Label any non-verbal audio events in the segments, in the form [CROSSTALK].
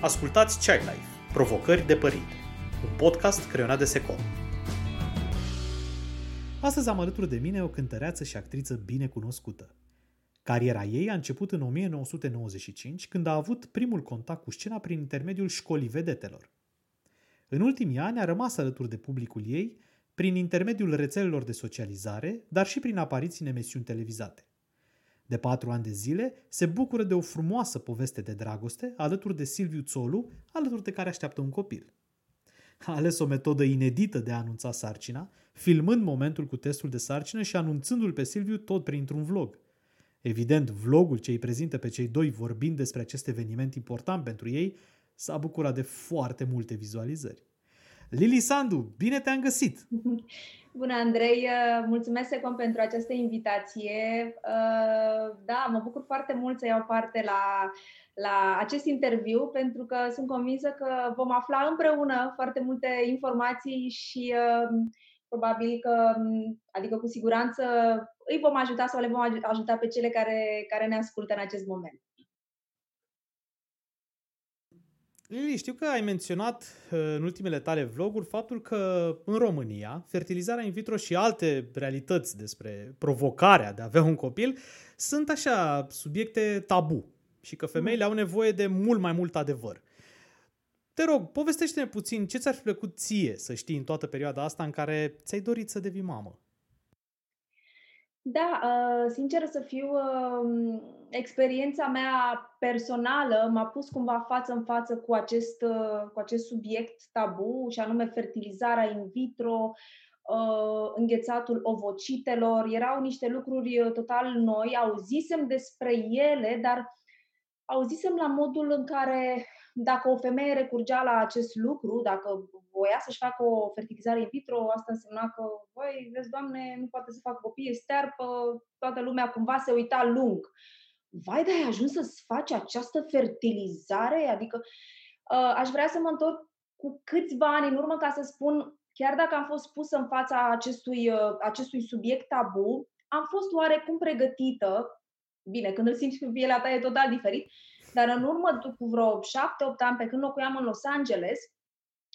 Ascultați Child Life, Provocări de Părinte, un podcast creionat de Secom. Astăzi am alături de mine o cântăreață și actriță bine cunoscută. Cariera ei a început în 1995, când a avut primul contact cu scena prin intermediul școlii vedetelor. În ultimii ani a rămas alături de publicul ei prin intermediul rețelelor de socializare, dar și prin apariții în emisiuni televizate. De patru ani de zile se bucură de o frumoasă poveste de dragoste alături de Silviu Țolu, alături de care așteaptă un copil. A ales o metodă inedită de a anunța sarcina, filmând momentul cu testul de sarcină și anunțându-l pe Silviu tot printr-un vlog. Evident, vlogul ce îi prezintă pe cei doi vorbind despre acest eveniment important pentru ei s-a bucurat de foarte multe vizualizări. Lili Sandu, bine te-am găsit! [LAUGHS] Bună, Andrei! Uh, mulțumesc, Secom, pentru această invitație. Uh, da, mă bucur foarte mult să iau parte la, la acest interviu, pentru că sunt convinsă că vom afla împreună foarte multe informații și uh, probabil că, adică cu siguranță, îi vom ajuta sau le vom ajuta pe cele care, care ne ascultă în acest moment. Lili, știu că ai menționat uh, în ultimele tale vloguri faptul că în România fertilizarea in vitro și alte realități despre provocarea de a avea un copil sunt așa subiecte tabu și că femeile au nevoie de mult mai mult adevăr. Te rog, povestește-ne puțin ce ți-ar fi plăcut ție să știi în toată perioada asta în care ți-ai dorit să devii mamă. Da, uh, sincer să fiu, um, experiența mea personală m-a pus cumva față în față cu acest, uh, cu acest subiect tabu, și anume fertilizarea in vitro, uh, înghețatul ovocitelor. Erau niște lucruri total noi, auzisem despre ele, dar auzisem la modul în care dacă o femeie recurgea la acest lucru, dacă voia să-și facă o fertilizare in vitro, asta însemna că, voi, vezi, doamne, nu poate să facă copii, e stearpă, toată lumea cumva se uita lung. Vai, dar ai ajuns să-ți faci această fertilizare? Adică uh, aș vrea să mă întorc cu câțiva ani în urmă ca să spun, chiar dacă am fost pusă în fața acestui, uh, acestui subiect tabu, am fost oarecum pregătită, bine, când îl simți pe pielea ta e total diferit, dar în urmă, cu vreo șapte-opt ani, pe când locuiam în Los Angeles,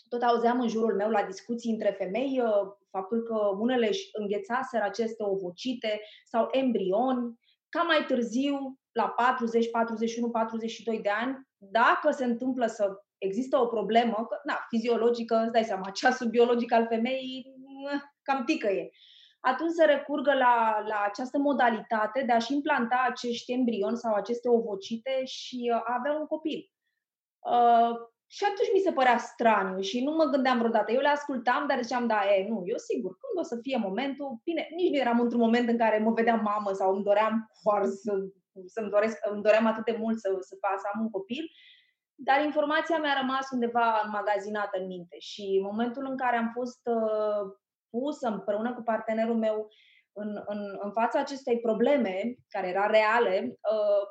tot auzeam în jurul meu la discuții între femei uh, faptul că unele își înghețaseră aceste ovocite sau embrioni, ca mai târziu, la 40, 41, 42 de ani, dacă se întâmplă să există o problemă, că, na, fiziologică, îți dai seama, ceasul biologic al femeii cam tică e atunci să recurgă la, la această modalitate de a-și implanta acești embrioni sau aceste ovocite și uh, a avea un copil. Uh, și atunci mi se părea straniu și nu mă gândeam vreodată. Eu le ascultam, dar ziceam, da, e, nu, eu sigur, când o să fie momentul, bine, nici nu eram într-un moment în care mă vedeam mamă sau îmi doream foarte să, să-mi doresc, îmi doream atât de mult să, să, fac, să am un copil, dar informația mea a rămas undeva înmagazinată în minte și în momentul în care am fost uh, pusă împreună cu partenerul meu în, în, în fața acestei probleme, care era reale, uh,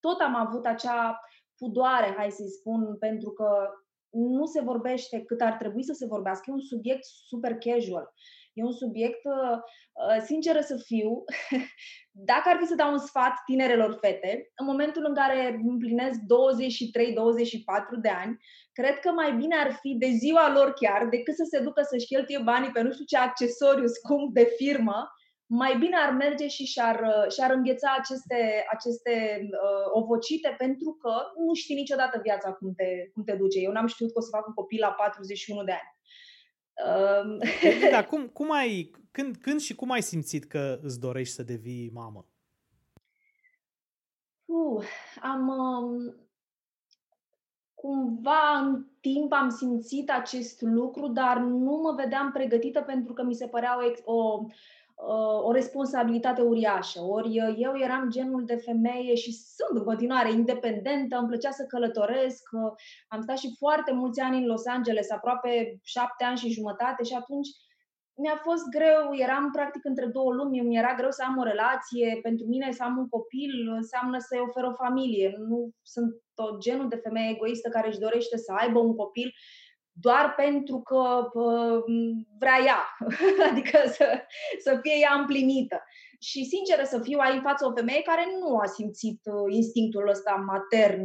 tot am avut acea pudoare, hai să-i spun, pentru că nu se vorbește cât ar trebui să se vorbească. E un subiect super casual. E un subiect, uh, uh, sinceră să fiu, [LAUGHS] dacă ar fi să dau un sfat tinerelor fete, în momentul în care împlinesc 23-24 de ani, cred că mai bine ar fi de ziua lor chiar, decât să se ducă să-și cheltuie banii pe nu știu ce accesoriu scump de firmă, mai bine ar merge și și-ar, uh, și-ar îngheța aceste, aceste uh, ovocite pentru că nu știi niciodată viața cum te, cum te duce. Eu n-am știut că o să fac un copil la 41 de ani. Um... Da, [LAUGHS] cum, cum ai, când, când și cum ai simțit că îți dorești să devii mamă? Uh, am um, cumva în timp am simțit acest lucru, dar nu mă vedeam pregătită pentru că mi se părea o, o Uh, o responsabilitate uriașă. Ori uh, eu eram genul de femeie și sunt în continuare independentă, îmi plăcea să călătoresc, uh, am stat și foarte mulți ani în Los Angeles, aproape șapte ani și jumătate și atunci mi-a fost greu, eram practic între două lumi, mi era greu să am o relație, pentru mine să am un copil înseamnă să-i ofer o familie. Nu sunt tot genul de femeie egoistă care își dorește să aibă un copil doar pentru că vrea ea, [LAUGHS] adică să, să fie ea împlinită. Și sinceră să fiu, ai în față o femeie care nu a simțit uh, instinctul ăsta matern.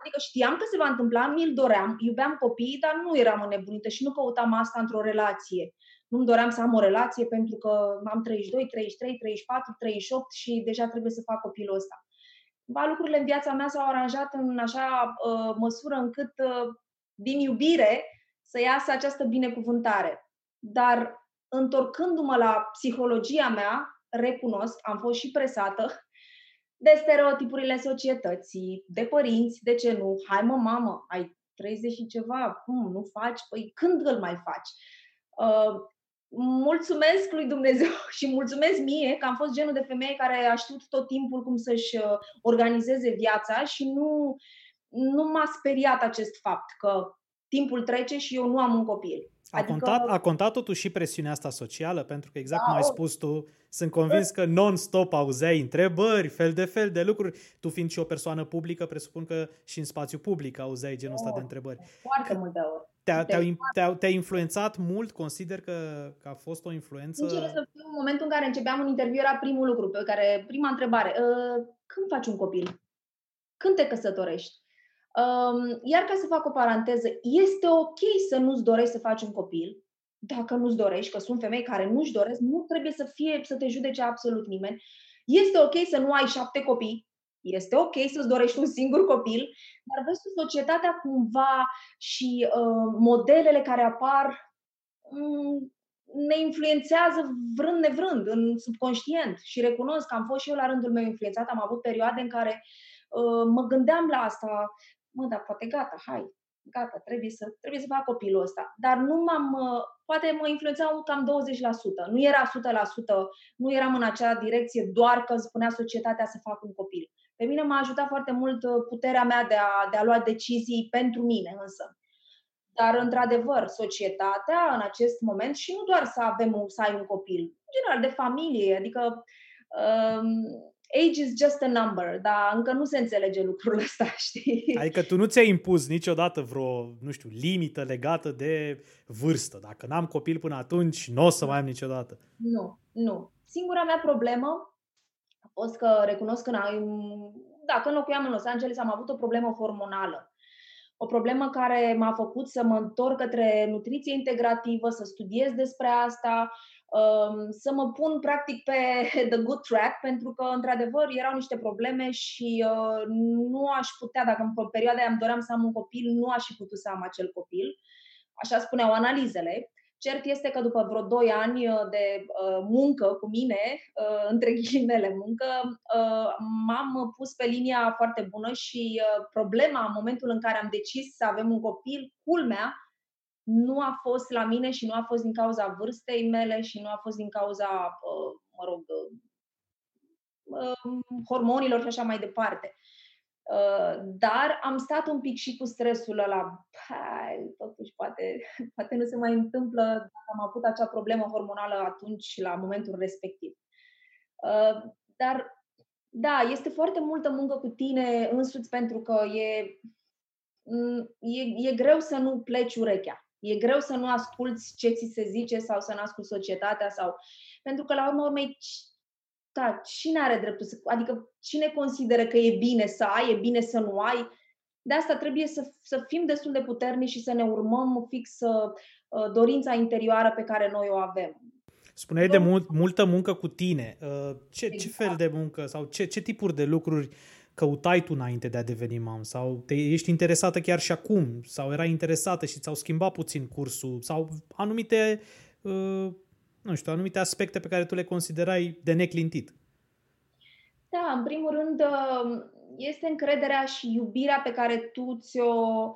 Adică știam că se va întâmpla, mi-l doream, iubeam copiii, dar nu eram înnebunită și nu căutam asta într-o relație. Nu-mi doream să am o relație pentru că am 32, 33, 34, 38 și deja trebuie să fac copilul ăsta. Ba, lucrurile în viața mea s-au aranjat în așa uh, măsură încât uh, din iubire să iasă această binecuvântare. Dar întorcându-mă la psihologia mea, recunosc, am fost și presată de stereotipurile societății, de părinți, de ce nu, hai mă mamă, ai 30 și ceva, cum, nu faci? Păi când îl mai faci? Uh, mulțumesc lui Dumnezeu [LAUGHS] și mulțumesc mie că am fost genul de femeie care a știut tot timpul cum să-și uh, organizeze viața și nu, nu m-a speriat acest fapt că timpul trece și eu nu am un copil. A, adică... contat, a contat totuși și presiunea asta socială? Pentru că exact da, cum ai spus tu, sunt convins că non-stop auzeai întrebări, fel de fel de lucruri. Tu fiind și o persoană publică, presupun că și în spațiu public auzeai genul ăsta de întrebări. Foarte multe ori. Te-a, te-a, te-a, te-a influențat mult? Consider că, că a fost o influență? Sincer să fiu, în momentul în care începeam un interviu era primul lucru pe care, prima întrebare, uh, când faci un copil? Când te căsătorești? Iar ca să fac o paranteză, este ok să nu-ți dorești să faci un copil, dacă nu-ți dorești, că sunt femei care nu-și doresc, nu trebuie să fie să te judece absolut nimeni. Este ok să nu ai șapte copii, este ok să-ți dorești un singur copil, dar vezi tu societatea cumva și uh, modelele care apar um, ne influențează vrând nevrând, în subconștient. Și recunosc că am fost și eu la rândul meu influențat, am avut perioade în care uh, mă gândeam la asta, mă, dar poate gata, hai, gata, trebuie să, trebuie să fac copilul ăsta. Dar nu m-am, uh, poate mă influențau cam 20%. Nu era 100%, nu eram în acea direcție doar că spunea societatea să fac un copil. Pe mine m-a ajutat foarte mult uh, puterea mea de a, de a lua decizii pentru mine însă. Dar, într-adevăr, societatea în acest moment, și nu doar să avem un, să ai un copil, în general de familie, adică um, age is just a number, dar încă nu se înțelege lucrul ăsta, [LAUGHS] știi? Adică tu nu ți-ai impus niciodată vreo, nu știu, limită legată de vârstă. Dacă n-am copil până atunci, nu o să mai am niciodată. Nu, nu. Singura mea problemă a fost că recunosc că da, când locuiam în Los Angeles am avut o problemă hormonală. O problemă care m-a făcut să mă întorc către nutriție integrativă, să studiez despre asta, Um, să mă pun practic pe [LAUGHS] the good track, pentru că, într-adevăr, erau niște probleme și uh, nu aș putea, dacă în perioada aia îmi doream să am un copil, nu aș fi putut să am acel copil. Așa spuneau analizele. Cert este că după vreo 2 ani uh, de uh, muncă cu mine, uh, [LAUGHS] între ghilimele muncă, uh, m-am pus pe linia foarte bună și uh, problema în momentul în care am decis să avem un copil, culmea, nu a fost la mine și nu a fost din cauza vârstei mele și nu a fost din cauza, uh, mă rog, uh, um, hormonilor și așa mai departe. Uh, dar am stat un pic și cu stresul ăla. Hai, totuși, poate, [LAUGHS] poate nu se mai întâmplă dacă am avut acea problemă hormonală atunci, la momentul respectiv. Dar, da, este foarte multă muncă cu tine însuți pentru că e, mm, e, e greu să nu pleci urechea. E greu să nu asculți ce ți se zice sau să nu asculți societatea sau... Pentru că, la urmă urmei, da, cine are dreptul să... Adică cine consideră că e bine să ai, e bine să nu ai? De asta trebuie să, să fim destul de puternici și să ne urmăm fix uh, dorința interioară pe care noi o avem. Spuneai de mult, multă muncă cu tine. Uh, ce, exact. ce fel de muncă sau ce, ce tipuri de lucruri căutai tu înainte de a deveni mam? Sau te, ești interesată chiar și acum? Sau erai interesată și ți-au schimbat puțin cursul? Sau anumite, uh, nu știu, anumite aspecte pe care tu le considerai de neclintit. Da, în primul rând uh, este încrederea și iubirea pe care tu ți-o Uh,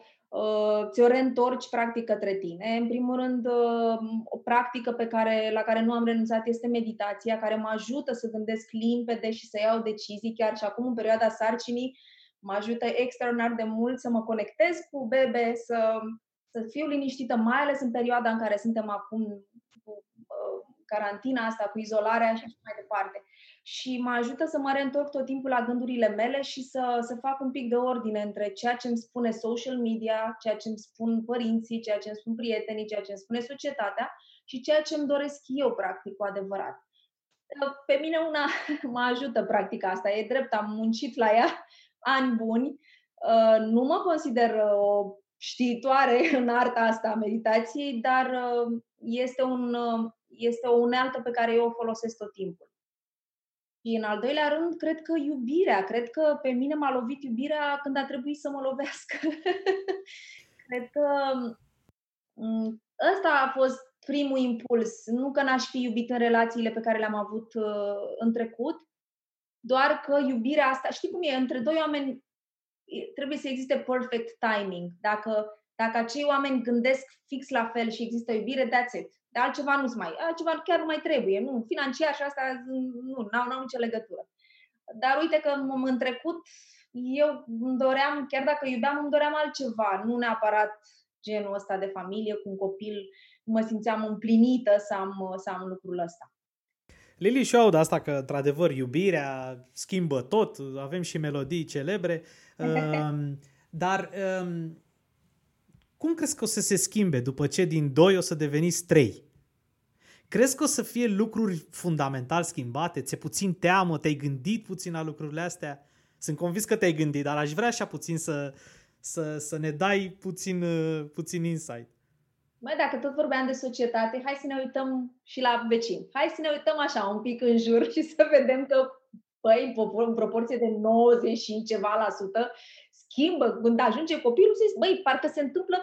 ți-o reîntorci practic către tine. În primul rând, uh, o practică pe care, la care nu am renunțat este meditația, care mă ajută să gândesc limpede și să iau decizii, chiar și acum în perioada sarcinii, mă ajută extraordinar de mult să mă conectez cu bebe, să, să fiu liniștită, mai ales în perioada în care suntem acum cu uh, carantina asta, cu izolarea și așa mai departe și mă ajută să mă reîntorc tot timpul la gândurile mele și să, să fac un pic de ordine între ceea ce îmi spune social media, ceea ce îmi spun părinții, ceea ce îmi spun prietenii, ceea ce îmi spune societatea și ceea ce îmi doresc eu, practic, cu adevărat. Pe mine una [LAUGHS] mă ajută practica asta, e drept, am muncit la ea [LAUGHS] ani buni, Uh, nu mă consider o știitoare [LAUGHS] în arta asta a meditației, dar uh, este, un, uh, este o unealtă pe care eu o folosesc tot timpul. Și în al doilea rând, cred că iubirea. Cred că pe mine m-a lovit iubirea când a trebuit să mă lovească. [LAUGHS] cred că mm, ăsta a fost primul impuls. Nu că n-aș fi iubit în relațiile pe care le-am avut uh, în trecut, doar că iubirea asta, știi cum e, între doi oameni trebuie să existe perfect timing. Dacă, dacă acei oameni gândesc fix la fel și există iubire, that's it. De altceva nu mai, altceva chiar nu mai trebuie. Nu, financiar și asta nu, n-au, n-au nicio legătură. Dar uite că în trecut eu îmi doream, chiar dacă iubeam, îmi doream altceva, nu neapărat genul ăsta de familie cu un copil, mă simțeam împlinită să am, să am lucrul ăsta. Lili și aud asta că, într-adevăr, iubirea schimbă tot, avem și melodii celebre, [LAUGHS] um, dar um, cum crezi că o să se schimbe după ce din doi o să deveniți trei? Crezi că o să fie lucruri fundamental schimbate? Ți-e puțin teamă? Te-ai gândit puțin la lucrurile astea? Sunt convins că te-ai gândit, dar aș vrea așa puțin să, să, să ne dai puțin, uh, puțin insight. Mai dacă tot vorbeam de societate, hai să ne uităm și la vecini. Hai să ne uităm așa un pic în jur [LAUGHS] și să vedem că, păi, în proporție de 90 și ceva la sută, schimbă. Când ajunge copilul, zici, băi, parcă se întâmplă,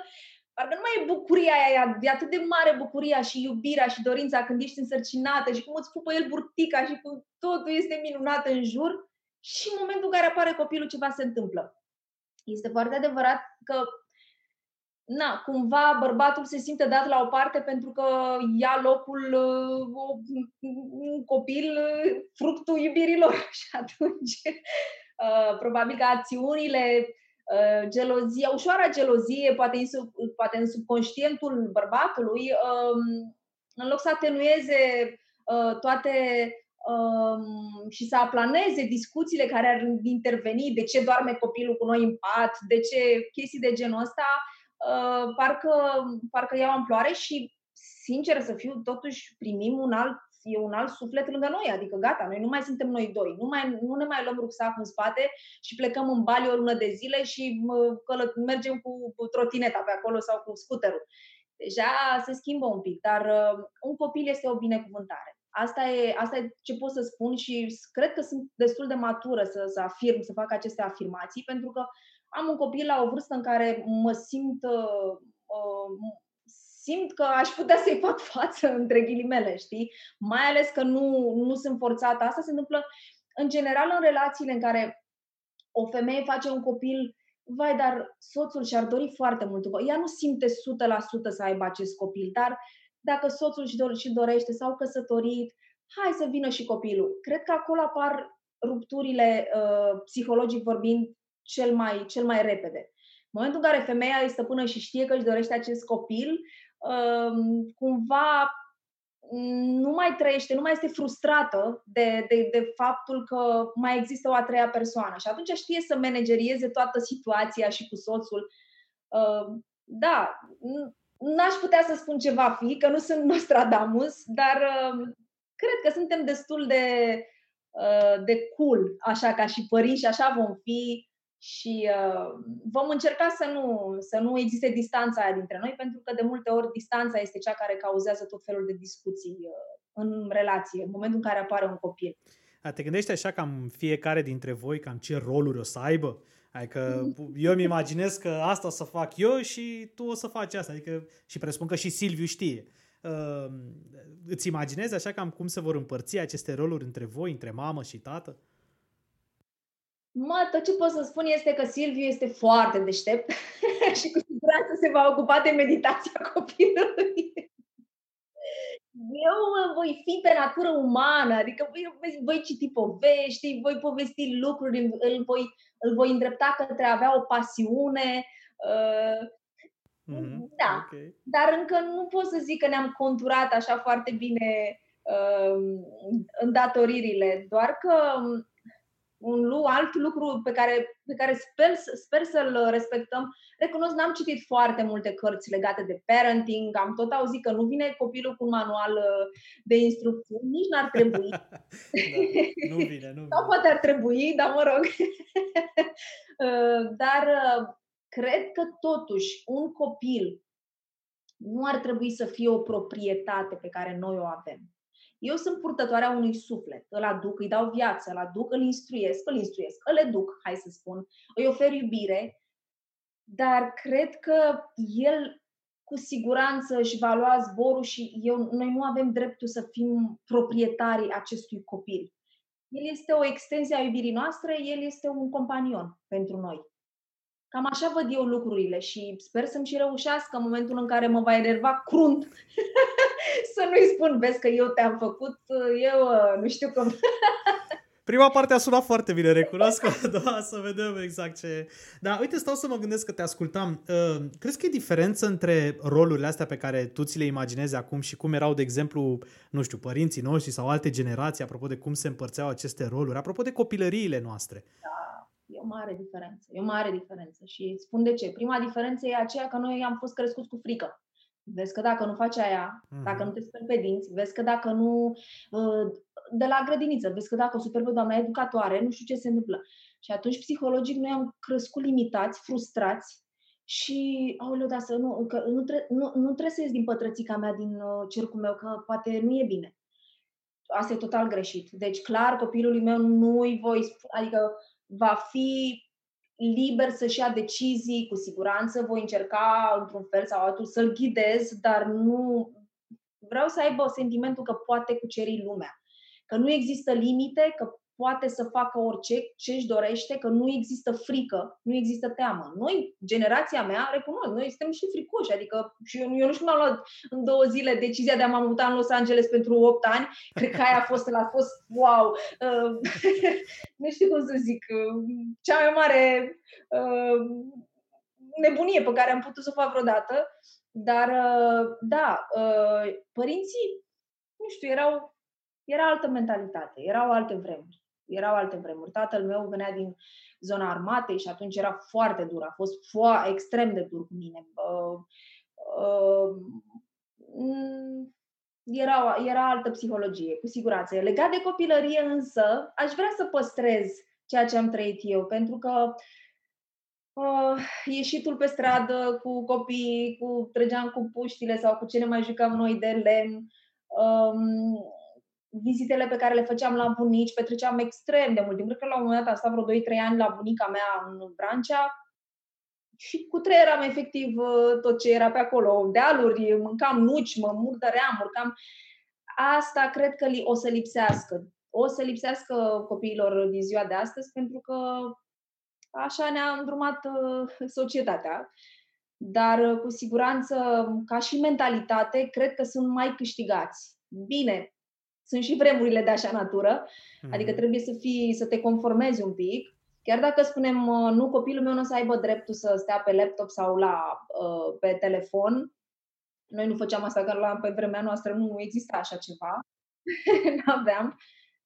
parcă nu mai e bucuria aia, e atât de mare bucuria și iubirea și dorința când ești însărcinată și cum îți pupă el burtica și cum totul este minunat în jur și în momentul în care apare copilul ceva se întâmplă. Este foarte adevărat că na, cumva bărbatul se simte dat la o parte pentru că ia locul uh, un copil, uh, fructul iubirilor. [LAUGHS] Și atunci, uh, probabil că acțiunile, uh, gelozia, ușoara gelozie, poate în, sub, poate în subconștientul bărbatului, uh, în loc să atenueze uh, toate um, și să aplaneze discuțiile care ar interveni, de ce doarme copilul cu noi în pat, de ce chestii de genul ăsta, uh, parcă, parcă iau amploare și, sincer să fiu, totuși primim un alt, e un alt suflet lângă noi, adică gata, noi nu mai suntem noi doi, nu, mai, nu ne mai luăm rucsac în spate și plecăm în Bali o lună de zile și uh, mergem cu, cu trotineta pe acolo sau cu scuterul. Deja se schimbă un pic, dar uh, un copil este o binecuvântare. Asta e, asta e ce pot să spun și cred că sunt destul de matură să, să afirm, să fac aceste afirmații, pentru că am un copil la o vârstă în care mă simt, uh, uh, simt că aș putea să-i fac [LAUGHS] față, între ghilimele, știi? Mai ales că nu, nu sunt forțată. Asta se întâmplă, în general, în relațiile în care o femeie face un copil, vai, dar soțul și-ar dori foarte mult. Ea nu simte 100% să aibă acest copil, dar dacă soțul și dorește sau căsătorit, hai să vină și copilul. Cred că acolo apar rupturile, uh, psihologic vorbind, cel mai, cel mai repede. În momentul în care femeia este stăpână și știe că își dorește acest copil, um, cumva nu mai trăiește, nu mai este frustrată de, de, de faptul că mai există o a treia persoană. Și atunci știe să managerieze toată situația și cu soțul. Um, da, n-aș putea să spun ce va fi, că nu sunt [LAUGHS] Nostradamus, dar um, cred că suntem destul de, uh, de cool, așa ca și părinți și așa vom fi și uh, vom încerca să nu, să nu existe distanța aia dintre noi, pentru că de multe ori distanța este cea care cauzează tot felul de discuții uh, în relație, în momentul în care apare un copil. A, te gândești așa cam fiecare dintre voi, cam ce roluri o să aibă? Adică mm-hmm. eu îmi imaginez că asta o să fac eu și tu o să faci asta. Adică, și presupun că și Silviu știe. Uh, îți imaginezi așa cam cum se vor împărți aceste roluri între voi, între mamă și tată? Mă, tot ce pot să spun este că Silviu este foarte deștept [LAUGHS] și cu siguranță se va ocupa de meditația [LAUGHS] copilului. Eu voi fi pe natură umană, adică voi, voi citi povești, voi povesti lucruri, îl voi, îl voi îndrepta către a avea o pasiune. Uh, mm-hmm. Da, okay. dar încă nu pot să zic că ne-am conturat așa foarte bine uh, îndatoririle, doar că un alt lucru pe care, pe care sper, sper să-l respectăm. Recunosc, n-am citit foarte multe cărți legate de parenting, am tot auzit că nu vine copilul cu un manual uh, de instrucțiuni, nici n-ar trebui. [LAUGHS] da, nu vine, nu [LAUGHS] vine. Sau poate ar trebui, dar mă rog. [LAUGHS] Uh, dar uh, cred că totuși un copil nu ar trebui să fie o proprietate pe care noi o avem. Eu sunt purtătoarea unui suflet, îl aduc, îi dau viață, îl aduc, îl instruiesc, îl instruiesc, îl educ, hai să spun, îi ofer iubire, dar cred că el cu siguranță își va lua zborul și eu, noi nu avem dreptul să fim proprietarii acestui copil. El este o extensie a iubirii noastre, el este un companion pentru noi. Cam așa văd eu lucrurile și sper să-mi și reușească în momentul în care mă va enerva crunt [LAUGHS] [LAUGHS] să nu-i spun, vezi că eu te-am făcut, eu uh, nu știu cum. [LAUGHS] Prima parte a sunat foarte bine, recunosc, a doua să vedem exact ce... Dar uite, stau să mă gândesc că te ascultam. Uh, crezi că e diferență între rolurile astea pe care tu ți le imaginezi acum și cum erau, de exemplu, nu știu, părinții noștri sau alte generații, apropo de cum se împărțeau aceste roluri, apropo de copilăriile noastre? Da, e o mare diferență. E o mare diferență și spun de ce. Prima diferență e aceea că noi am fost crescuți cu frică. Vezi că dacă nu faci aia, mm. dacă nu te speli pe dinți, vezi că dacă nu, uh, de la grădiniță, vezi că dacă o super pe doamna educatoare, nu știu ce se întâmplă. Și atunci, psihologic, noi am crescut limitați, frustrați și, aoleu, dar să nu, că nu, tre- nu, nu trebuie să ies din pătrățica mea, din uh, cercul meu, că poate nu e bine. Asta e total greșit. Deci, clar, copilului meu nu-i voi spune, adică va fi liber să-și ia decizii, cu siguranță voi încerca într-un fel sau altul să-l ghidez, dar nu vreau să aibă sentimentul că poate cuceri lumea. Că nu există limite, că poate să facă orice ce își dorește, că nu există frică, nu există teamă. Noi, generația mea, recunosc, noi suntem și fricoși, adică și eu, eu nu știu cum am luat în două zile decizia de a mă muta în Los Angeles pentru 8 ani, cred că aia a fost, a fost wow, uh, [LAUGHS] nu știu cum să zic, uh, cea mai mare uh, nebunie pe care am putut să o fac vreodată, dar uh, da, uh, părinții, nu știu, erau era altă mentalitate, erau alte vremuri erau alte vremuri. Tatăl meu venea din zona armatei și atunci era foarte dur, a fost fo- extrem de dur cu mine. Uh, uh, era, era altă psihologie, cu siguranță. Legat de copilărie însă, aș vrea să păstrez ceea ce am trăit eu, pentru că uh, ieșitul pe stradă cu copii, cu trăgeam cu puștile sau cu ce ne mai jucam noi de lemn, um, vizitele pe care le făceam la bunici, petreceam extrem de mult timp. Cred că la un moment dat am stat vreo 2-3 ani la bunica mea în Brancea și cu eram efectiv uh, tot ce era pe acolo. Dealuri, mâncam nuci, mă murdăream, urcam. Asta cred că o să lipsească. O să lipsească copiilor din ziua de astăzi pentru că așa ne-a îndrumat uh, societatea. Dar uh, cu siguranță, ca și mentalitate, cred că sunt mai câștigați. Bine, sunt și vremurile de așa natură, mm-hmm. adică trebuie să fii, să te conformezi un pic. Chiar dacă spunem, uh, nu, copilul meu nu o să aibă dreptul să stea pe laptop sau la, uh, pe telefon, noi nu făceam asta, că la, pe vremea noastră nu exista așa ceva, [LAUGHS] nu aveam,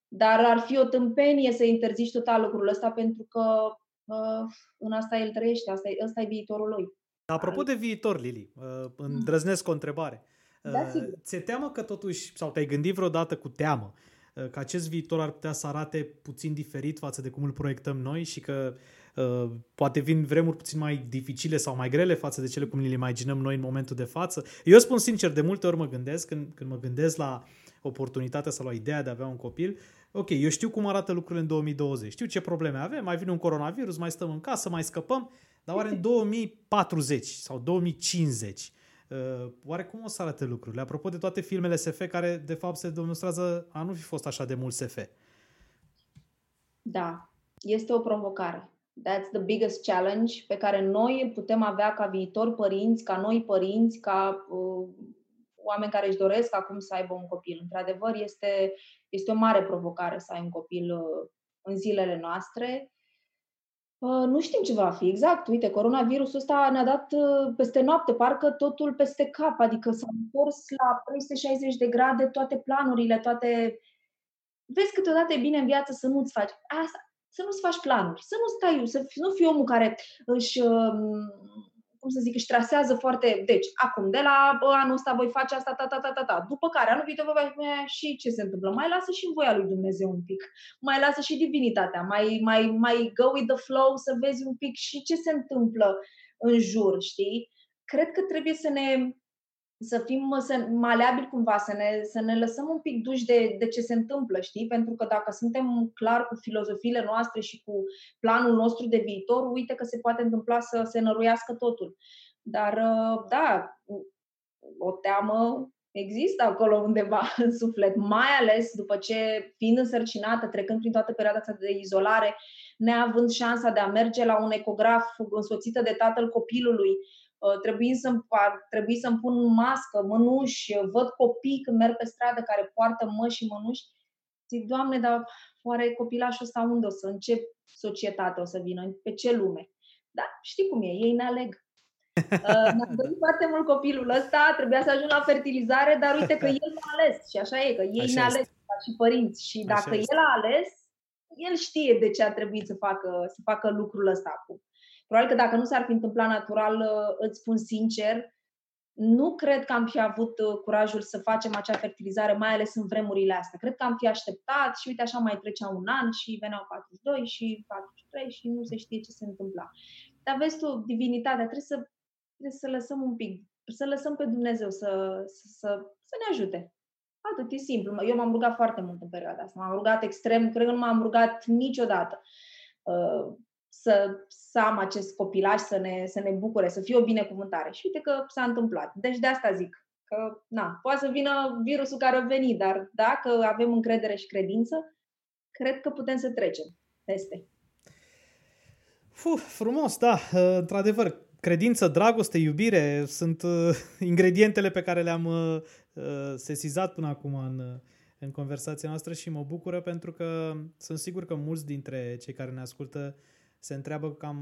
dar ar fi o tâmpenie să interzici total lucrul ăsta pentru că uh, în asta el trăiește, asta e, ăsta e viitorul lui. Apropo de viitor, Lili, uh, îndrăznesc o întrebare. Da, uh, ți-e teamă că totuși, sau te-ai gândit vreodată cu teamă, uh, că acest viitor ar putea să arate puțin diferit față de cum îl proiectăm noi și că uh, poate vin vremuri puțin mai dificile sau mai grele față de cele cum le imaginăm noi în momentul de față. Eu spun sincer, de multe ori mă gândesc, când, când mă gândesc la oportunitatea sau la ideea de a avea un copil, ok, eu știu cum arată lucrurile în 2020, știu ce probleme avem, mai vine un coronavirus, mai stăm în casă, mai scăpăm, dar oare în [LAUGHS] 2040 sau 2050 Uh, oare cum o să arate lucrurile? Apropo de toate filmele SF care de fapt se demonstrează a nu fi fost așa de mult SF. Da, este o provocare. That's the biggest challenge pe care noi putem avea ca viitor părinți, ca noi părinți, ca uh, oameni care își doresc acum să aibă un copil. Într-adevăr, este, este o mare provocare să ai un copil uh, în zilele noastre nu știm ce va fi. Exact, uite, coronavirusul ăsta ne-a dat uh, peste noapte, parcă totul peste cap, adică s-a întors la 360 de grade toate planurile, toate... Vezi câteodată e bine în viață să nu-ți faci. Asta, să nu-ți faci planuri, să nu stai, să nu fii omul care își um, cum să zic, își trasează foarte, deci, acum, de la bă, anul ăsta voi face asta, ta, ta, ta, ta, ta. După care, anul viitor voi face și ce se întâmplă? Mai lasă și în voia lui Dumnezeu un pic. Mai lasă și divinitatea. Mai, mai, mai go with the flow să vezi un pic și ce se întâmplă în jur, știi? Cred că trebuie să ne să fim să, maleabili cumva, să ne, să ne lăsăm un pic duși de, de ce se întâmplă, știi? Pentru că dacă suntem clar cu filozofiile noastre și cu planul nostru de viitor, uite că se poate întâmpla să se năruiască totul. Dar, uh, da, o teamă există acolo undeva [LAUGHS] în suflet, mai ales după ce, fiind însărcinată, trecând prin toată perioada asta de izolare, neavând șansa de a merge la un ecograf însoțită de tatăl copilului, Uh, trebuie să-mi, trebuie să-mi pun mască, mănuși, văd copii când merg pe stradă care poartă măși și mănuși, zic, Doamne, dar oare copilașul ăsta unde o să, în ce societate o să vină, pe ce lume? Da, știi cum e, ei ne aleg. [LAUGHS] Uh, mi-am dorit foarte mult copilul ăsta, trebuia să ajung la fertilizare, dar uite că el a ales și așa e, că ei așa ne ales și părinți și dacă așa el a ales, el știe de ce a trebuit să facă, să facă lucrul ăsta acum. Probabil că dacă nu s-ar fi întâmplat natural, uh, îți spun sincer, nu cred că am fi avut uh, curajul să facem acea fertilizare, mai ales în vremurile astea. Cred că am fi așteptat și uite așa mai trecea un an și veneau 42 și 43 și nu se știe ce se întâmpla. Dar vezi tu, divinitatea, trebuie să, trebuie să lăsăm un pic, să lăsăm pe Dumnezeu să, să, să, să ne ajute. Atât e simplu. Eu m-am rugat foarte mult în perioada asta. M-am rugat extrem, cred că nu m-am rugat niciodată. Uh, să, să am acest copilaj, să ne, să ne bucure, să fie o binecuvântare. Și uite că s-a întâmplat. Deci de asta zic că, na, poate să vină virusul care a venit, dar dacă avem încredere și credință, cred că putem să trecem peste. Fuh, frumos, da, într-adevăr, credință, dragoste, iubire sunt uh, [LAUGHS] ingredientele pe care le-am uh, uh, sesizat până acum în, în conversația noastră și mă bucură pentru că sunt sigur că mulți dintre cei care ne ascultă se întreabă cam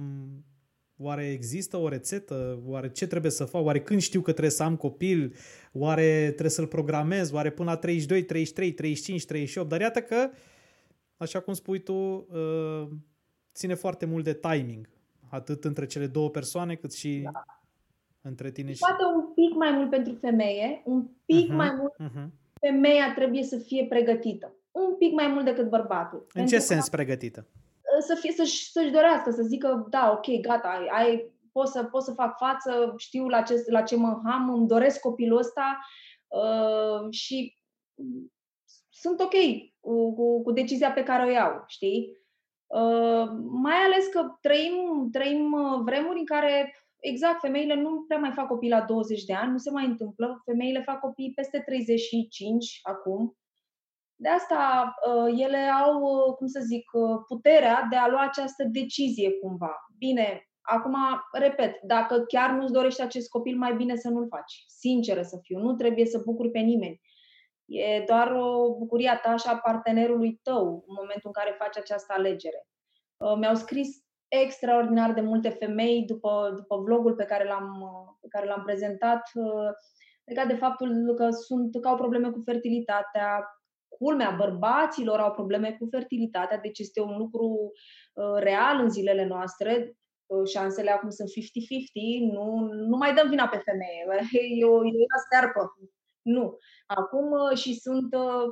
oare există o rețetă, oare ce trebuie să fac, oare când știu că trebuie să am copil, oare trebuie să-l programez, oare până la 32, 33, 35, 38, dar iată că, așa cum spui tu, uh, ține foarte mult de timing, atât între cele două persoane, cât și da. între tine și... Poate un pic mai mult pentru femeie, un pic uh-huh, mai mult uh-huh. femeia trebuie să fie pregătită. Un pic mai mult decât bărbatul. În ce sens că... pregătită? Să fie, să-și, să-și dorească, să zică, da, ok, gata, ai, ai pot, să, pot să fac față, știu la ce, la ce mă ham, îmi doresc copilul ăsta uh, și sunt ok cu, cu, cu decizia pe care o iau, știi? Uh, mai ales că trăim, trăim uh, vremuri în care, exact, femeile nu prea mai fac copii la 20 de ani, nu se mai întâmplă, femeile fac copii peste 35 acum, de asta uh, ele au, uh, cum să zic, uh, puterea de a lua această decizie cumva. Bine, acum, repet, dacă chiar nu-ți dorești acest copil, mai bine să nu-l faci. Sinceră să fiu, nu trebuie să bucuri pe nimeni. E doar o bucurie a ta și a partenerului tău în momentul în care faci această alegere. Mi-au scris extraordinar de multe femei după, după vlogul pe care l-am, pe care l-am prezentat legat de faptul că sunt că au probleme cu fertilitatea, culmea, bărbaților au probleme cu fertilitatea, deci este un lucru uh, real în zilele noastre. Uh, șansele acum sunt 50-50, nu, nu mai dăm vina pe femeie, [LAUGHS] e o, e o stearpă. Nu. Acum uh, și sunt, uh,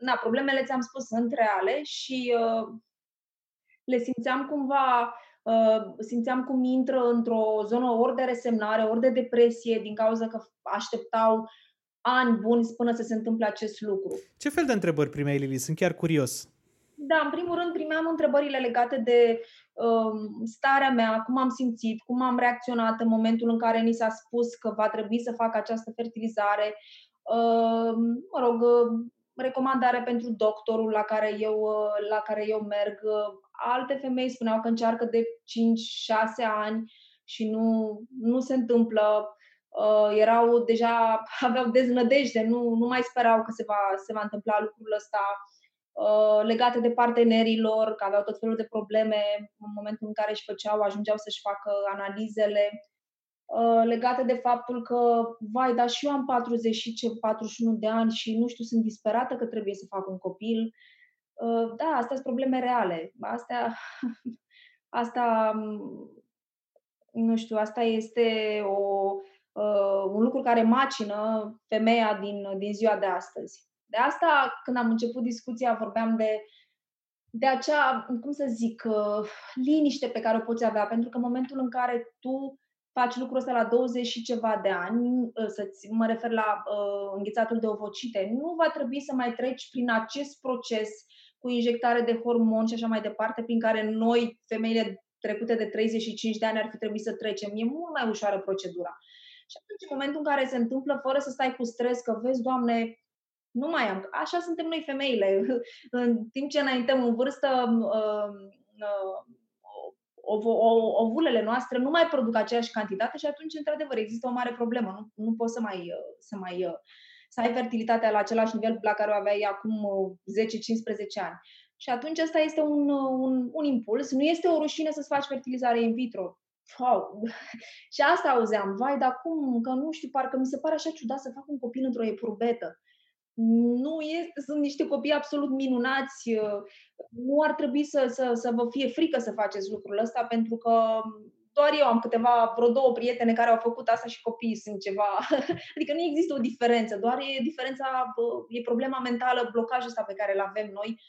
na, problemele, ți-am spus, sunt reale și uh, le simțeam cumva Uh, simțeam cum intră într-o zonă ori de resemnare, ori de depresie, din cauza că așteptau ani buni până să se întâmple acest lucru. Ce fel de întrebări primeai, Lili? Sunt chiar curios. Da, în primul rând primeam întrebările legate de um, starea mea, cum am simțit, cum am reacționat în momentul în care ni s-a spus că va trebui să fac această fertilizare. Uh, mă rog, recomandare pentru doctorul la care eu, la care eu merg. Alte femei spuneau că încearcă de 5-6 ani și nu, nu se întâmplă uh, erau deja, [LAUGHS] aveau deznădejde, nu, nu mai sperau că se va, se va întâmpla lucrul ăsta uh, legate de partenerilor, că aveau tot felul de probleme în momentul în care își făceau, ajungeau să-și facă analizele, uh, legate de faptul că, vai, dar și eu am 40 și ce, 41 de ani și nu știu, sunt disperată că trebuie să fac un copil. uh, da, astea sunt probleme reale. Astea, [LAUGHS] asta, nu știu, asta este o, uh, un lucru care macină femeia din, din ziua de astăzi. De asta, când am început discuția, vorbeam de, de acea, cum să zic, uh, liniște pe care o poți avea, pentru că în momentul în care tu faci lucrul ăsta la 20 și ceva de ani, uh, să-ți, mă refer la uh, înghețatul de ovocite, nu va trebui să mai treci prin acest proces cu injectare de hormoni și așa mai departe, prin care noi, femeile trecute de 35 de ani, ar fi trebuit să trecem. E mult mai ușoară procedura. Și atunci, în momentul în care se întâmplă, fără să stai cu stres, că vezi, Doamne, nu mai am. Așa suntem noi femeile. [LAUGHS] În timp ce înaintăm în vârstă, uh, uh, ovulele noastre nu mai produc aceeași cantitate și atunci, într-adevăr, există o mare problemă. Nu, nu poți să mai, uh, să mai uh, să ai fertilitatea la același nivel la care o aveai acum 10-15 ani. Și atunci asta este un, un, un impuls. Nu este o rușine să-ți faci fertilizare in vitro. Wow. [LAUGHS] și asta auzeam. Vai, dar cum? Că nu știu, parcă mi se pare așa ciudat să fac un copil într-o epurbetă nu este, sunt niște copii absolut minunați. Uh, nu ar trebui să, să, să vă fie frică să faceți lucrul ăsta, pentru că doar eu am câteva, vreo două prietene care au făcut asta și copiii sunt ceva. [LAUGHS] Adică nu există o diferență, doar e diferența, e problema mentală, blocajul ăsta pe care îl avem noi,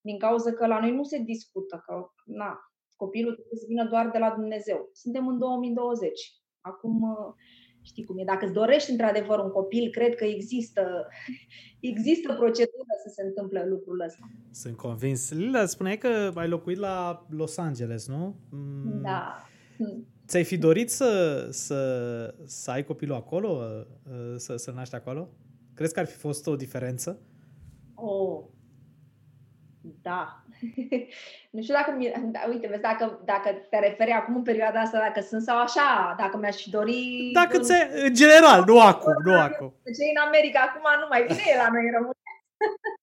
din cauza că la noi nu se discută, că na, copilul trebuie să vină doar de la Dumnezeu. Suntem în 2020. Acum uh, Știi cum e? Dacă îți dorești într-adevăr un copil, cred că există, [LAUGHS] există procedură să se întâmple lucrul ăsta. Sunt convins. Lila, spuneai că ai locuit la Los Angeles, nu? Mm. Da. Ți-ai fi dorit să, să, să ai copilul acolo? Să, să naști acolo? Crezi că ar fi fost o diferență? Oh, da. [LAUGHS] nu știu dacă, da, uite, vezi, dacă, dacă te referi acum în perioada asta, dacă sunt sau așa, dacă mi-aș dori... Dacă în, ți în general, nu acum, nu acum. Ce în America acum nu mai vine la noi în România. [LAUGHS]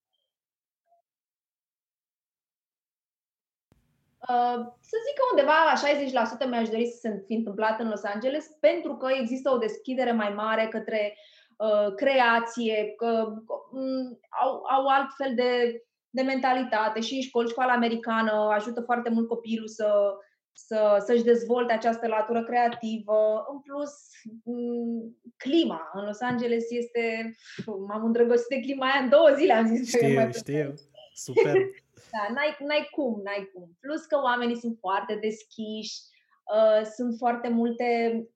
Uh, să zic că undeva 60% mi-aș dori să se fi întâmplat în Los Angeles pentru că există o deschidere mai mare către uh, creație, că um, au, au altfel de de mentalitate și în școli, școala americană ajută foarte mult copilul să, să, să-și dezvolte această latură creativă. În plus, clima în Los Angeles este... M-am îndrăgostit de clima aia în două zile, am zis. Știu, mai știu. Super. [LAUGHS] Da, n-ai, n-ai cum, n-ai cum. Plus că oamenii sunt foarte deschiși, uh, sunt foarte multe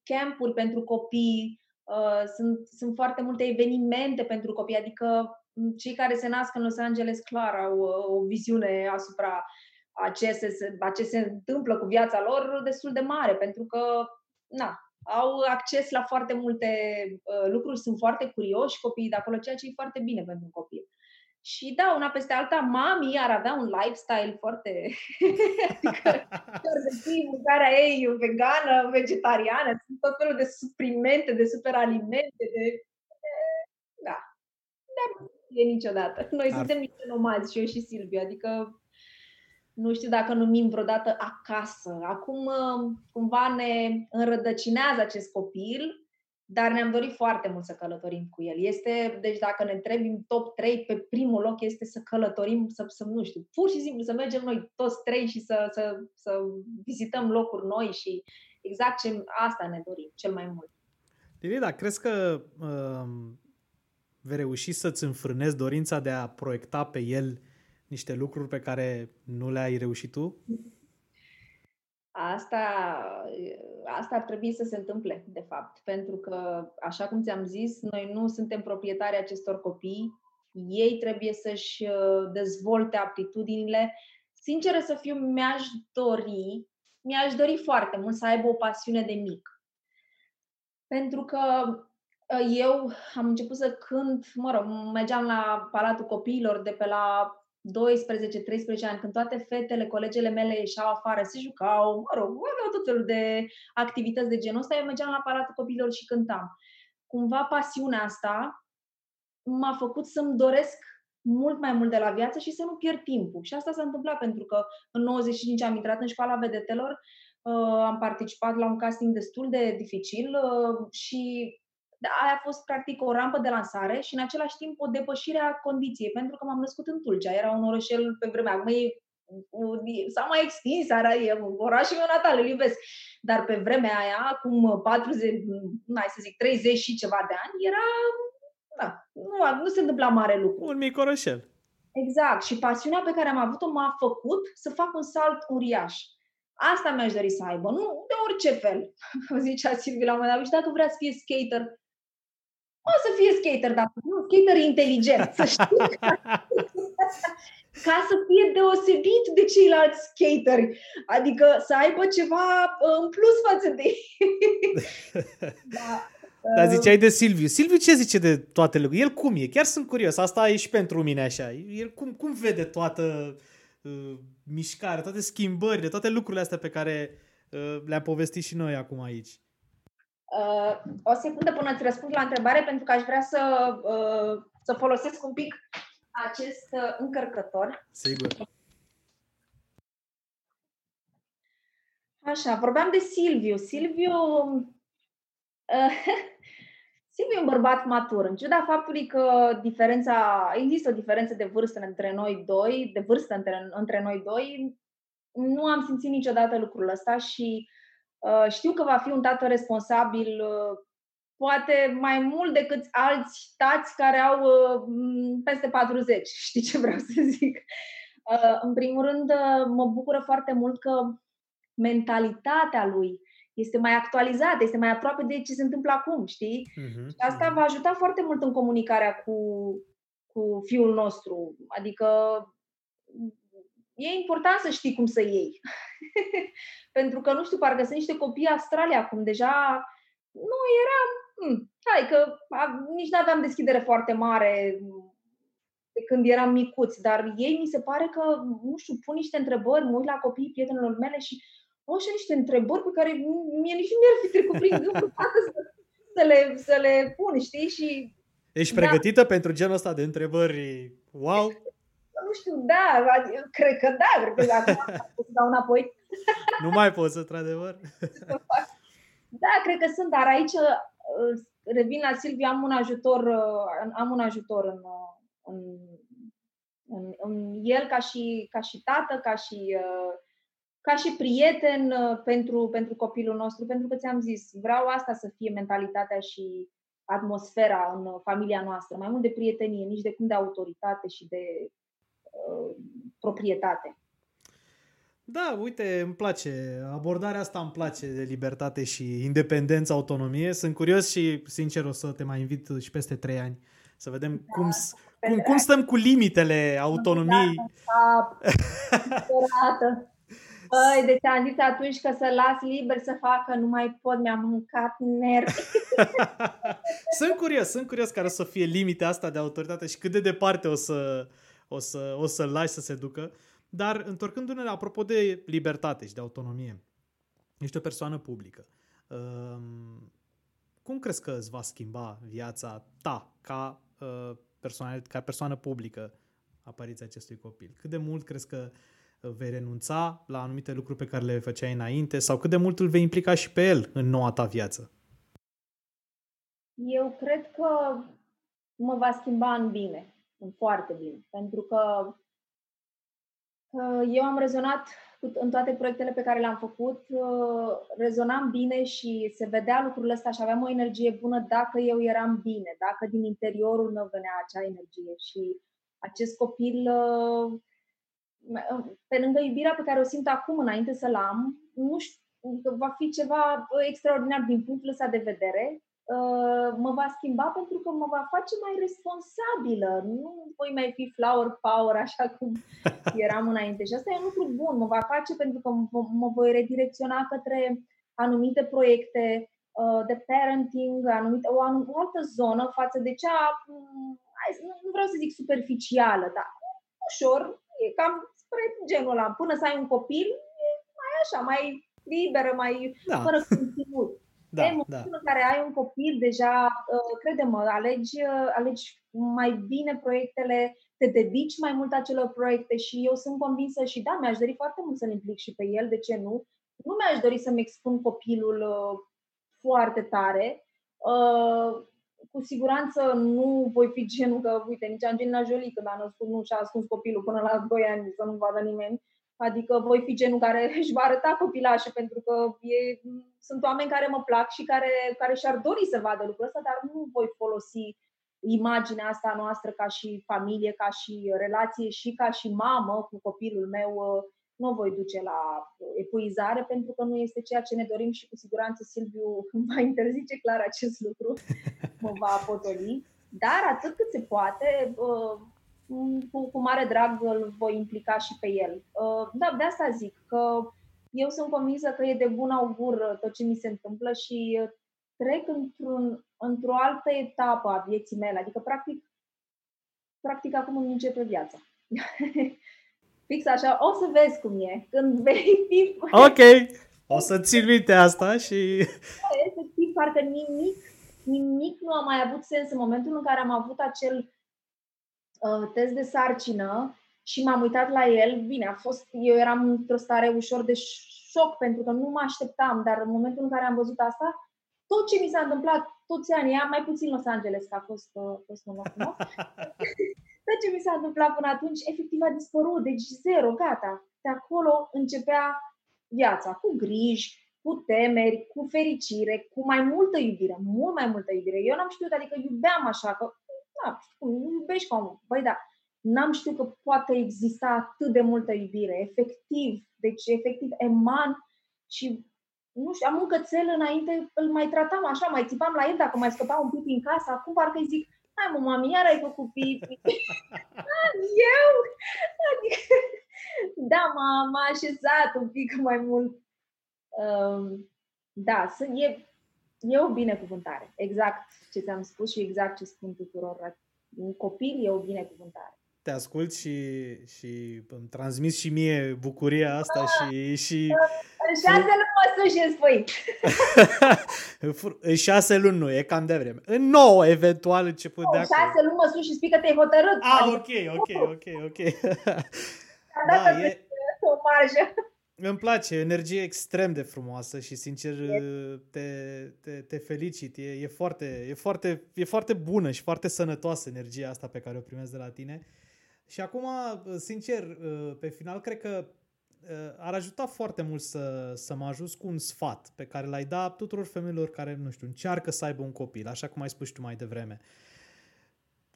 campuri pentru copii, uh, sunt, sunt foarte multe evenimente pentru copii, adică cei care se nasc în Los Angeles clar au uh, o viziune asupra a ce se, a ce se întâmplă cu viața lor destul de mare, pentru că na, au acces la foarte multe uh, lucruri, sunt foarte curioși copiii de acolo, ceea ce e foarte bine pentru un copil. Și da, una peste alta, mami ar avea un lifestyle foarte... [LAUGHS] adică, mâncarea ei vegană, vegetariană, sunt tot felul de suplimente, de superalimente, de... Da. Dar fie niciodată. Noi Ar... suntem niște nomazi, și eu și Silviu, adică nu știu dacă numim vreodată acasă. Acum uh, cumva ne înrădăcinează acest copil, dar ne-am dorit foarte mult să călătorim cu el. Este, deci dacă ne întrebi top 3, pe primul loc este să călătorim, să, să nu știu, pur și simplu să mergem noi toți trei și să, să, să vizităm locuri noi și exact ce, asta ne dorim cel mai mult. Lili, crezi că uh, vei reuși să-ți înfrânezi dorința de a proiecta pe el niște lucruri pe care nu le-ai reușit tu? Asta, asta ar trebui să se întâmple, de fapt, pentru că, așa cum ți-am zis, noi nu suntem proprietari acestor copii, ei trebuie să-și uh, dezvolte aptitudinile. Sinceră să fiu, mi-aș dori, mi-aș dori foarte mult să aibă o pasiune de mic. Pentru că eu am început să cânt, mă rog, mergeam la Palatul Copiilor de pe la 12-13 ani, când toate fetele, colegele mele ieșeau afară, se jucau, mă rog, aveau tot felul de activități de genul ăsta, eu mergeam la Palatul Copiilor și cântam. Cumva pasiunea asta m-a făcut să-mi doresc mult mai mult de la viață și să nu pierd timpul. Și asta s-a întâmplat pentru că în 95 am intrat în școala vedetelor, uh, am participat la un casting destul de dificil uh, și aia a fost practic o rampă de lansare și în același timp o depășire a condiției, pentru că m-am născut în Tulcea, era un orășel pe vremea, acum e s-a mai extins, ara, e orașul meu natal, îl iubesc. Dar pe vremea aia, acum 40, mai să zic, 30 și ceva de ani, era, da, nu, nu se întâmpla mare lucru. Un mic orășel. Exact. Și pasiunea pe care am avut-o m-a făcut să fac un salt uriaș. Asta mi-aș dori să aibă, nu de orice fel. [LAUGHS] Zicea Silviu la un moment dat, și dacă vrea să fie skater, o să fie skater, dar nu skater inteligent, să știi. [LAUGHS] ca să fie deosebit de ceilalți skateri. Adică să aibă ceva uh, în plus față de ei. [LAUGHS] da. Dar ziceai de Silviu. Silviu ce zice de toate lucrurile? El cum e? Chiar sunt curios. Asta e și pentru mine așa. El cum, cum vede toată uh, mișcarea, toate schimbările, toate lucrurile astea pe care uh, le-am povestit și noi acum aici? Uh, o secundă până îți răspund la întrebare, pentru că aș vrea să, uh, să folosesc un pic acest uh, încărcător. Sigur. Așa, vorbeam de Silviu. Silviu, uh, [LAUGHS] Silviu e un bărbat matur, în ciuda faptului că diferența, există o diferență de vârstă între noi doi, de vârstă între, între noi doi, nu am simțit niciodată lucrul ăsta și uh, știu că va fi un tată responsabil uh, poate mai mult decât alți tați care au uh, peste 40. [LAUGHS] Știi ce vreau să zic? Uh, în primul rând, uh, mă bucură foarte mult că mentalitatea lui este mai actualizată, este mai aproape de ce se întâmplă acum, știi? Uh-huh. Și asta va ajuta foarte mult în comunicarea cu, cu fiul nostru. Adică e important să știi cum să iei. [LAUGHS] Pentru că, nu știu, parcă sunt niște copii astrale acum. Deja nu era hmm, hai că a, nici nu aveam deschidere foarte mare de când eram micuți, dar ei mi se pare că, nu știu, pun niște întrebări, mă uit la copiii prietenilor mele și au și niște întrebări pe care mie nici nu mi-ar fi trecut prin gând să, să, le, să le pun, știi? Și, Ești da. pregătită pentru genul ăsta de întrebări? Wow! Nu știu, da, cred că da, cred că acum [LAUGHS] pot să dau înapoi. Nu mai poți, într-adevăr. [LAUGHS] Da, cred că sunt, dar aici revin la Silvia, am un ajutor, uh, am un ajutor în, uh, în, în, în el ca și, ca și tată, ca și, uh, ca și prieten pentru, pentru copilul nostru, pentru că ți-am zis, vreau asta să fie mentalitatea și atmosfera în familia noastră, mai mult de prietenie, nici de cum de autoritate și de uh, proprietate. Da, uite, îmi place. Abordarea asta îmi place de libertate și independență, autonomie. Sunt curios și, sincer, o să te mai invit și peste trei ani să vedem da, cum, cum, cum stăm cu limitele autonomiei. Da, Băi, deci am zis atunci că să las liber să facă, nu mai pot, mi-am mâncat nervi. [LAUGHS] sunt curios, sunt curios care o să fie limite asta de autoritate și cât de departe o să, o să, o să lași să se ducă. Dar întorcându-ne la apropo de libertate și de autonomie, ești o persoană publică. Um, cum crezi că îți va schimba viața ta ca, uh, persoană, ca persoană publică apariția acestui copil? Cât de mult crezi că uh, vei renunța la anumite lucruri pe care le făceai înainte sau cât de mult îl vei implica și pe el în noua ta viață? Eu cred că mă va schimba în bine, în foarte bine, pentru că eu am rezonat în toate proiectele pe care le-am făcut, uh, rezonam bine și se vedea lucrul ăsta și aveam o energie bună dacă eu eram bine, dacă din interiorul meu venea acea energie. Și acest copil, uh, pe lângă iubirea pe care o simt acum înainte să-l am, nu știu, va fi ceva extraordinar din punctul ăsta de vedere, Uh, mă va schimba pentru că mă va face mai responsabilă. Nu voi mai fi flower power așa cum [LAUGHS] eram înainte. Și asta e un lucru bun. Mă va face pentru că mă voi redirecționa către anumite proiecte uh, de parenting, anumite, o, o altă zonă față de cea, mm, nu vreau să zic superficială, dar ușor, e cam spre genul ăla. Până să ai un copil, e mai așa, mai liberă, mai da. fără conținut. Da, în momentul da. în care ai un copil, deja, uh, crede-mă, alegi, uh, alegi mai bine proiectele, te dedici mai mult acelor proiecte și eu sunt convinsă și da, mi-aș dori foarte mult să-l implic și pe el, de ce nu? Nu mi-aș dori să-mi expun copilul uh, foarte tare, cu siguranță nu voi fi genul că, uite, nici Angelina Jolie când a născut nu și-a ascuns copilul până la 2 ani să nu vadă nimeni. Adică voi fi genul care [LAUGHS] își va arăta copilașul pentru că e, sunt oameni care mă plac și care, care și-ar dori să vadă lucrul ăsta, dar nu voi folosi imaginea asta noastră ca și familie, ca și relație și ca și mamă cu copilul meu nu o voi duce la epuizare pentru că nu este ceea ce ne dorim și cu siguranță Silviu [LAUGHS] va interzice clar acest lucru, [LAUGHS] mă va potoli. Dar atât cât se poate, cu, cu mare drag îl voi implica și pe el. Da, de asta zic că eu sunt convinsă că e de bun augur tot ce mi se întâmplă și trec într-un, într-o altă etapă a vieții mele. Adică, practic, practic acum îmi începe viața. [LAUGHS] Fix așa, o să vezi cum e. Când vei fi... [LAUGHS] Ok, o să țin minte asta și... [LAUGHS] Efectiv, parcă nimic, nimic nu a mai avut sens în momentul în care am avut acel uh, test de sarcină și m-am uitat la el. Bine, a fost, eu eram într-o stare ușor de șoc pentru că nu mă așteptam, dar în momentul în care am văzut asta, tot ce mi s-a întâmplat toți anii, mai puțin Los Angeles, că a fost, uh, fost un loc nou, tot ce mi s-a întâmplat până atunci, efectiv a dispărut, deci zero, gata. De acolo începea viața, cu griji, cu temeri, cu fericire, cu mai multă iubire, mult mai multă iubire. Eu n-am știut, adică iubeam așa, că, da, nu iubești ca omul. Băi, da, n-am știut că poate exista atât de multă iubire, efectiv. Deci, efectiv, eman și nu știu, am un cățel înainte, îl mai tratam așa, mai țipam la el dacă mai scăpa un pipi în casă, acum parcă îi zic, hai mă, mami, iar ai făcut pipi. [LAUGHS] Eu? Adică, da, m-a, m-a așezat un pic mai mult. Um, da, e, e o binecuvântare. Exact ce ți-am spus și exact ce spun tuturor. Un copil e o binecuvântare te ascult și, și îmi transmis și mie bucuria asta și... și în șase luni mă sun și spui. [LAUGHS] în șase luni nu, e cam de vreme. În nouă, eventual, început de acum. În șase luni mă sun și spui că te-ai hotărât. Ah, adică... ok, ok, ok, ok. da, e... o marjă. Îmi place, energie extrem de frumoasă și sincer te, te, te felicit. E, e, foarte, e, foarte, e foarte bună și foarte sănătoasă energia asta pe care o primesc de la tine. Și acum, sincer, pe final, cred că ar ajuta foarte mult să, să mă ajut cu un sfat pe care l-ai da tuturor femeilor care, nu știu, încearcă să aibă un copil, așa cum ai spus și tu mai devreme.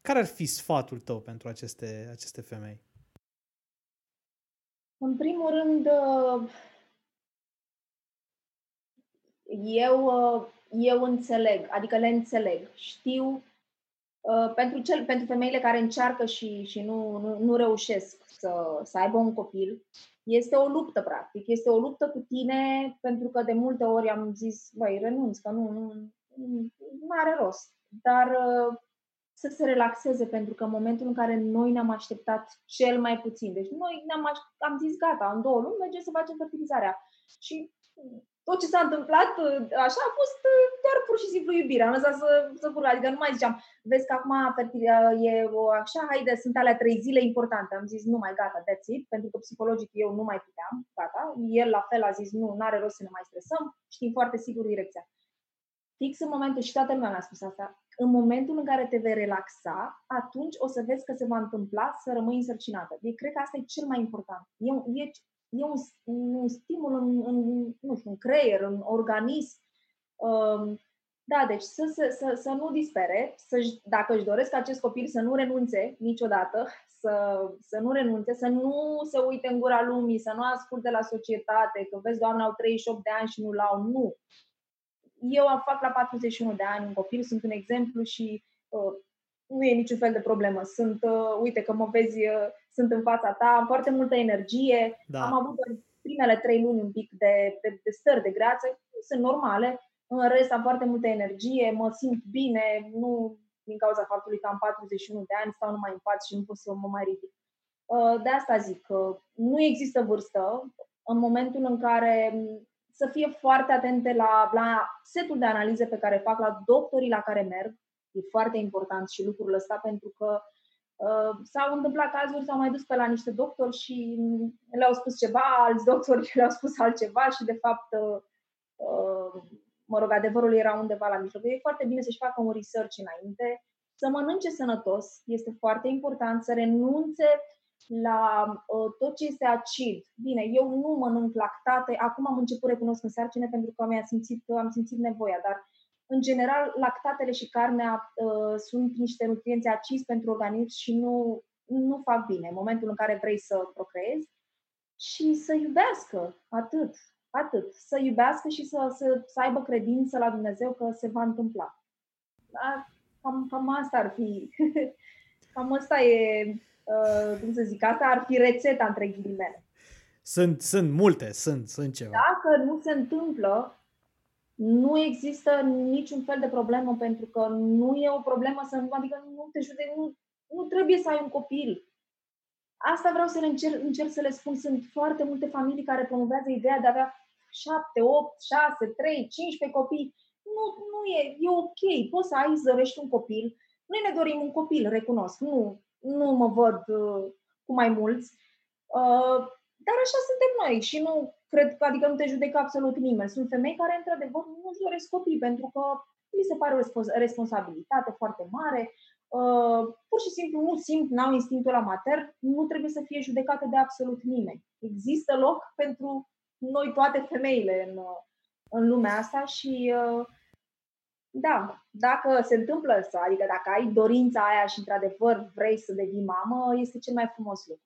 Care ar fi sfatul tău pentru aceste, aceste femei? În primul rând, eu, eu înțeleg, adică le înțeleg. Știu Uh, pentru, cel, pentru femeile care încearcă și, și nu, nu, nu reușesc să, să aibă un copil, este o luptă, practic. Este o luptă cu tine, pentru că de multe ori am zis, băi, renunț, că nu, nu, nu are rost. Dar uh, să se relaxeze, pentru că în momentul în care noi ne-am așteptat cel mai puțin, deci noi ne-am am zis, gata, în două luni mergem să facem fertilizarea. Și tot ce s-a întâmplat uh, așa a fost uh, doar pur și simplu iubire. Am lăsat să, să cură. Adică nu mai ziceam, vezi că acum e o așa, haide, sunt alea trei zile importante. Am zis, nu mai gata, that's it, pentru că psihologic eu nu mai puteam, gata. El la fel a zis, nu, nu are rost să ne mai stresăm, știm foarte sigur direcția. Fix în momentul, și toată lumea mi-a spus asta, în momentul în care te vei relaxa, atunci o să vezi că se va întâmpla să rămâi însărcinată. Deci cred că asta e cel mai important. E, e e un, un stimul în, în, nu știu, în creier, în organism. Um, da, deci să, să, să, să nu dispere, să dacă își doresc acest copil să nu renunțe niciodată, să, să nu renunțe, să nu se uite în gura lumii, să nu asculte la societate, că vezi, doamne, au 38 de ani și nu l-au. Nu. Eu am fac la 41 de ani un copil, sunt un exemplu și uh, nu e niciun fel de problemă. Sunt, uh, uite că mă vezi, uh, sunt în fața ta, am foarte multă energie, da. am avut în primele trei luni un pic de, de, de stări de greață, sunt normale, în rest am foarte multă energie, mă simt bine, nu din cauza faptului că am 41 de ani, stau numai în pat și nu pot să mă mai ridic. Uh, de asta zic că nu există vârstă în momentul în care mm, să fie foarte atente la, la setul de analize pe care fac, la doctorii la care merg, E foarte important și lucrul ăsta pentru că uh, s-au întâmplat cazuri, s-au mai dus pe la niște doctori și le-au spus ceva, alți doctori [LAUGHS] le-au spus altceva și de fapt uh, uh mă rog, adevărul era undeva la mijloc. E foarte bine să-și facă un research înainte, să mănânce sănătos, este foarte important, să renunțe la uh, tot ce este acid. Bine, eu nu mănânc lactate, acum am început recunosc în sarcine pentru că mi-a simțit, am simțit nevoia, dar în general lactatele și carnea uh, sunt niște nutrienți acizi pentru organism și nu, nu fac bine în momentul în care vrei să procreezi și să iubească, atât, atât, să iubească și să, să, să aibă credință la Dumnezeu că se va întâmpla. Da? Cam, cam asta ar fi, [LAUGHS] cam asta e uh, cum să zic, asta ar fi rețeta între ghilimele. Sunt, sunt multe, sunt, sunt ceva. Dacă nu se întâmplă, nu există niciun fel de problemă pentru că nu e o problemă să nu, adică nu te jude, nu, nu trebuie să ai un copil. Asta vreau să le încerc, încerc să le spun. Sunt foarte multe familii care promovează ideea de a avea 7, 8, 6, 3, 15 copii. Nu, nu e, e ok. Poți să ai, zărești un copil. Noi ne dorim un copil, recunosc. Nu, nu mă văd uh, cu mai mulți. Uh, dar așa suntem noi și nu cred că, adică nu te judecă absolut nimeni. Sunt femei care, într-adevăr, nu își doresc copii pentru că mi se pare o responsabilitate foarte mare. Uh, pur și simplu nu simt, n-au instinctul la mater, nu trebuie să fie judecată de absolut nimeni. Există loc pentru noi toate femeile în, în lumea asta și uh, da, dacă se întâmplă să, adică dacă ai dorința aia și într-adevăr vrei să devii mamă, este cel mai frumos lucru.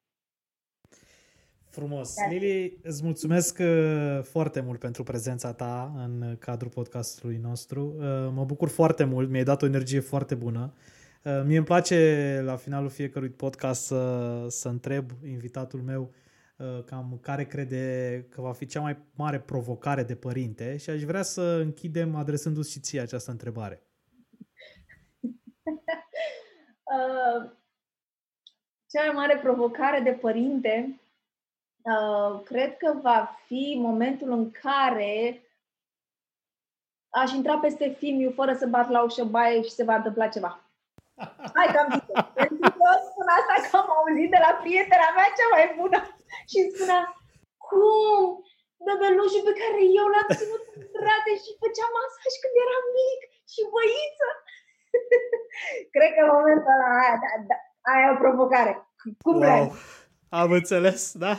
Frumos. Da. Lili, îți mulțumesc uh, foarte mult pentru prezența ta în cadrul podcastului nostru. Uh, mă bucur foarte mult, mi-ai dat o energie foarte bună. Uh, mie îmi place la finalul fiecărui podcast să, să întreb invitatul meu Uh, cam care crede că va fi cea mai mare provocare de părinte și aș vrea să închidem adresându-ți și ție această întrebare. [LAUGHS] uh, cea mai mare provocare de părinte uh, cred că va fi momentul în care aș intra peste fimiu fără să bat la ușă baie și se va întâmpla ceva. [LAUGHS] Hai că am zis Pentru că spun asta că am auzit de la prietena mea cea mai bună și spunea, cum? Bebelușul pe care eu l-am ținut în brate și făceam masaj când eram mic și băiță. [LAUGHS] Cred că în momentul ăla aia, da, da, aia e o provocare. Cum wow. vrei? Am înțeles, da?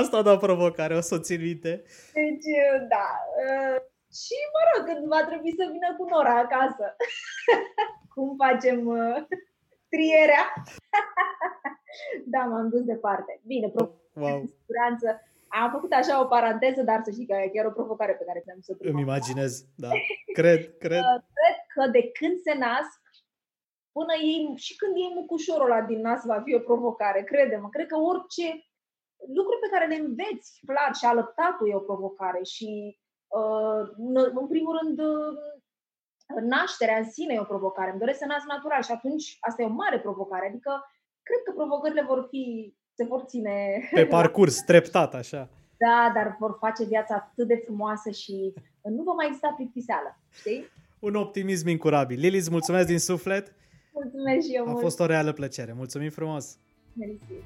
Asta a dat provocare, o să o țin minte. Deci, da. Uh, și, mă rog, când va trebui să vină cu Nora acasă. [LAUGHS] Cum facem uh, trierea? [LAUGHS] da, m-am dus departe. Bine, wow. siguranță. Am făcut așa o paranteză, dar să știi că e chiar o provocare pe care trebuie să o Îmi imaginez, da. [LAUGHS] Cred, cred. Uh, cred că de când se nasc, până ei, și când e mucușorul ăla din nas va fi o provocare, crede-mă. Cred că orice lucruri pe care le înveți, clar, și alăptatul e o provocare și uh, în primul rând nașterea în sine e o provocare. Îmi doresc să nasc natural și atunci asta e o mare provocare. Adică cred că provocările vor fi, se vor ține... Pe parcurs, [LAUGHS] treptat, așa. Da, dar vor face viața atât de frumoasă și nu va mai exista plictiseală, știi? Un optimism incurabil. Lili, îți mulțumesc din suflet. Mulțumesc și eu A mult. fost o reală plăcere. Mulțumim frumos. Mersi.